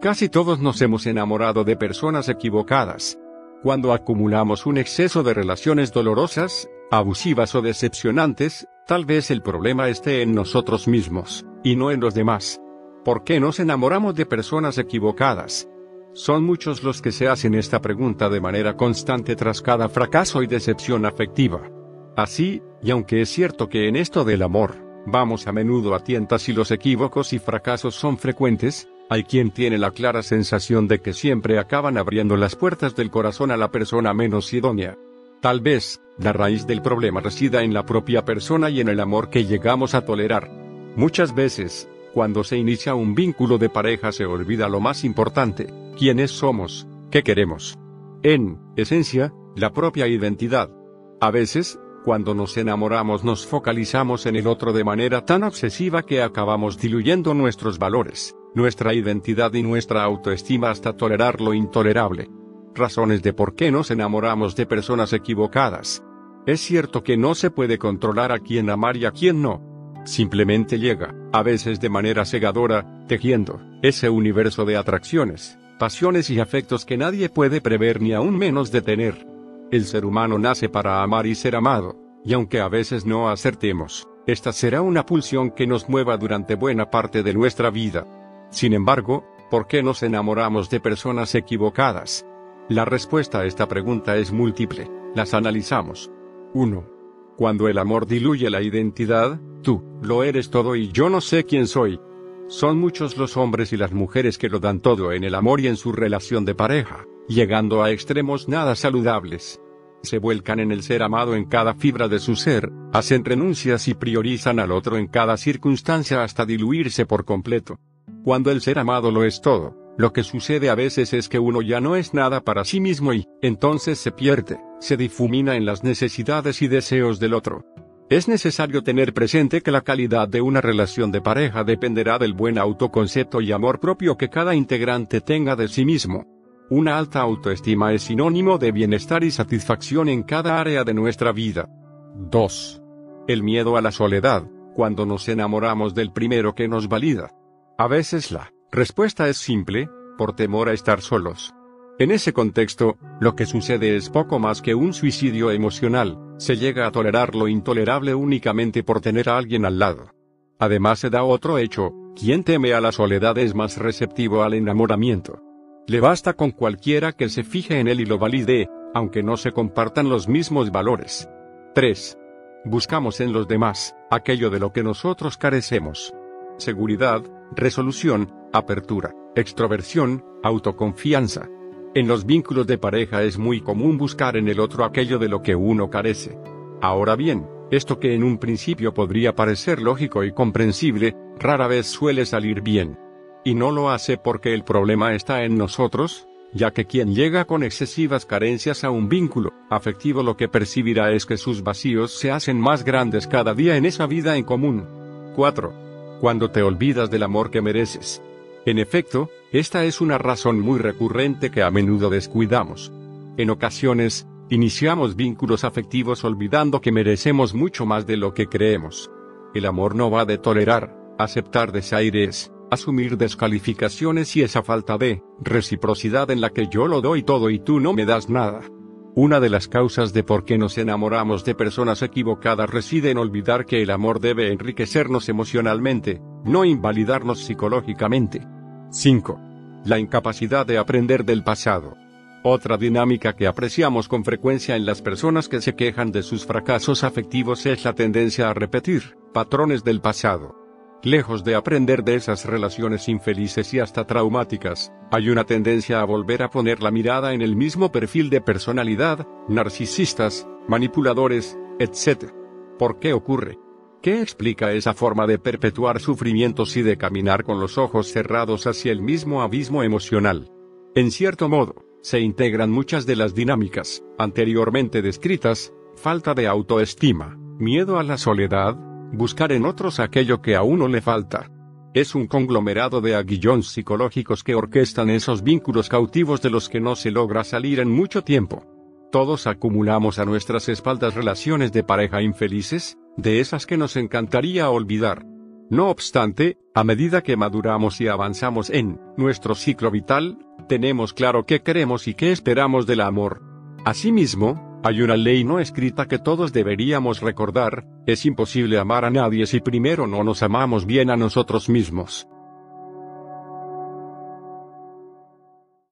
Casi todos nos hemos enamorado de personas equivocadas. Cuando acumulamos un exceso de relaciones dolorosas, abusivas o decepcionantes, tal vez el problema esté en nosotros mismos, y no en los demás. ¿Por qué nos enamoramos de personas equivocadas? Son muchos los que se hacen esta pregunta de manera constante tras cada fracaso y decepción afectiva. Así, y aunque es cierto que en esto del amor, vamos a menudo a tientas y los equívocos y fracasos son frecuentes, hay quien tiene la clara sensación de que siempre acaban abriendo las puertas del corazón a la persona menos idónea. Tal vez, la raíz del problema resida en la propia persona y en el amor que llegamos a tolerar. Muchas veces, cuando se inicia un vínculo de pareja se olvida lo más importante, quiénes somos, qué queremos. En, esencia, la propia identidad. A veces, cuando nos enamoramos nos focalizamos en el otro de manera tan obsesiva que acabamos diluyendo nuestros valores, nuestra identidad y nuestra autoestima hasta tolerar lo intolerable. Razones de por qué nos enamoramos de personas equivocadas. Es cierto que no se puede controlar a quién amar y a quién no, Simplemente llega, a veces de manera cegadora, tejiendo ese universo de atracciones, pasiones y afectos que nadie puede prever ni aún menos detener. El ser humano nace para amar y ser amado, y aunque a veces no acertemos, esta será una pulsión que nos mueva durante buena parte de nuestra vida. Sin embargo, ¿por qué nos enamoramos de personas equivocadas? La respuesta a esta pregunta es múltiple, las analizamos. 1. Cuando el amor diluye la identidad, tú, lo eres todo y yo no sé quién soy. Son muchos los hombres y las mujeres que lo dan todo en el amor y en su relación de pareja, llegando a extremos nada saludables. Se vuelcan en el ser amado en cada fibra de su ser, hacen renuncias y priorizan al otro en cada circunstancia hasta diluirse por completo. Cuando el ser amado lo es todo, lo que sucede a veces es que uno ya no es nada para sí mismo y, entonces se pierde, se difumina en las necesidades y deseos del otro. Es necesario tener presente que la calidad de una relación de pareja dependerá del buen autoconcepto y amor propio que cada integrante tenga de sí mismo. Una alta autoestima es sinónimo de bienestar y satisfacción en cada área de nuestra vida. 2. El miedo a la soledad, cuando nos enamoramos del primero que nos valida. A veces la Respuesta es simple, por temor a estar solos. En ese contexto, lo que sucede es poco más que un suicidio emocional, se llega a tolerar lo intolerable únicamente por tener a alguien al lado. Además se da otro hecho, quien teme a la soledad es más receptivo al enamoramiento. Le basta con cualquiera que se fije en él y lo valide, aunque no se compartan los mismos valores. 3. Buscamos en los demás, aquello de lo que nosotros carecemos. Seguridad, resolución, apertura, extroversión, autoconfianza. En los vínculos de pareja es muy común buscar en el otro aquello de lo que uno carece. Ahora bien, esto que en un principio podría parecer lógico y comprensible, rara vez suele salir bien. Y no lo hace porque el problema está en nosotros, ya que quien llega con excesivas carencias a un vínculo afectivo lo que percibirá es que sus vacíos se hacen más grandes cada día en esa vida en común. 4 cuando te olvidas del amor que mereces. En efecto, esta es una razón muy recurrente que a menudo descuidamos. En ocasiones, iniciamos vínculos afectivos olvidando que merecemos mucho más de lo que creemos. El amor no va de tolerar, aceptar desaires, asumir descalificaciones y esa falta de reciprocidad en la que yo lo doy todo y tú no me das nada. Una de las causas de por qué nos enamoramos de personas equivocadas reside en olvidar que el amor debe enriquecernos emocionalmente, no invalidarnos psicológicamente. 5. La incapacidad de aprender del pasado. Otra dinámica que apreciamos con frecuencia en las personas que se quejan de sus fracasos afectivos es la tendencia a repetir patrones del pasado. Lejos de aprender de esas relaciones infelices y hasta traumáticas, hay una tendencia a volver a poner la mirada en el mismo perfil de personalidad, narcisistas, manipuladores, etc. ¿Por qué ocurre? ¿Qué explica esa forma de perpetuar sufrimientos y de caminar con los ojos cerrados hacia el mismo abismo emocional? En cierto modo, se integran muchas de las dinámicas, anteriormente descritas, falta de autoestima, miedo a la soledad, buscar en otros aquello que a uno le falta. Es un conglomerado de aguillones psicológicos que orquestan esos vínculos cautivos de los que no se logra salir en mucho tiempo. Todos acumulamos a nuestras espaldas relaciones de pareja infelices, de esas que nos encantaría olvidar. No obstante, a medida que maduramos y avanzamos en nuestro ciclo vital, tenemos claro qué queremos y qué esperamos del amor. Asimismo, hay una ley no escrita que todos deberíamos recordar, es imposible amar a nadie si primero no nos amamos bien a nosotros mismos.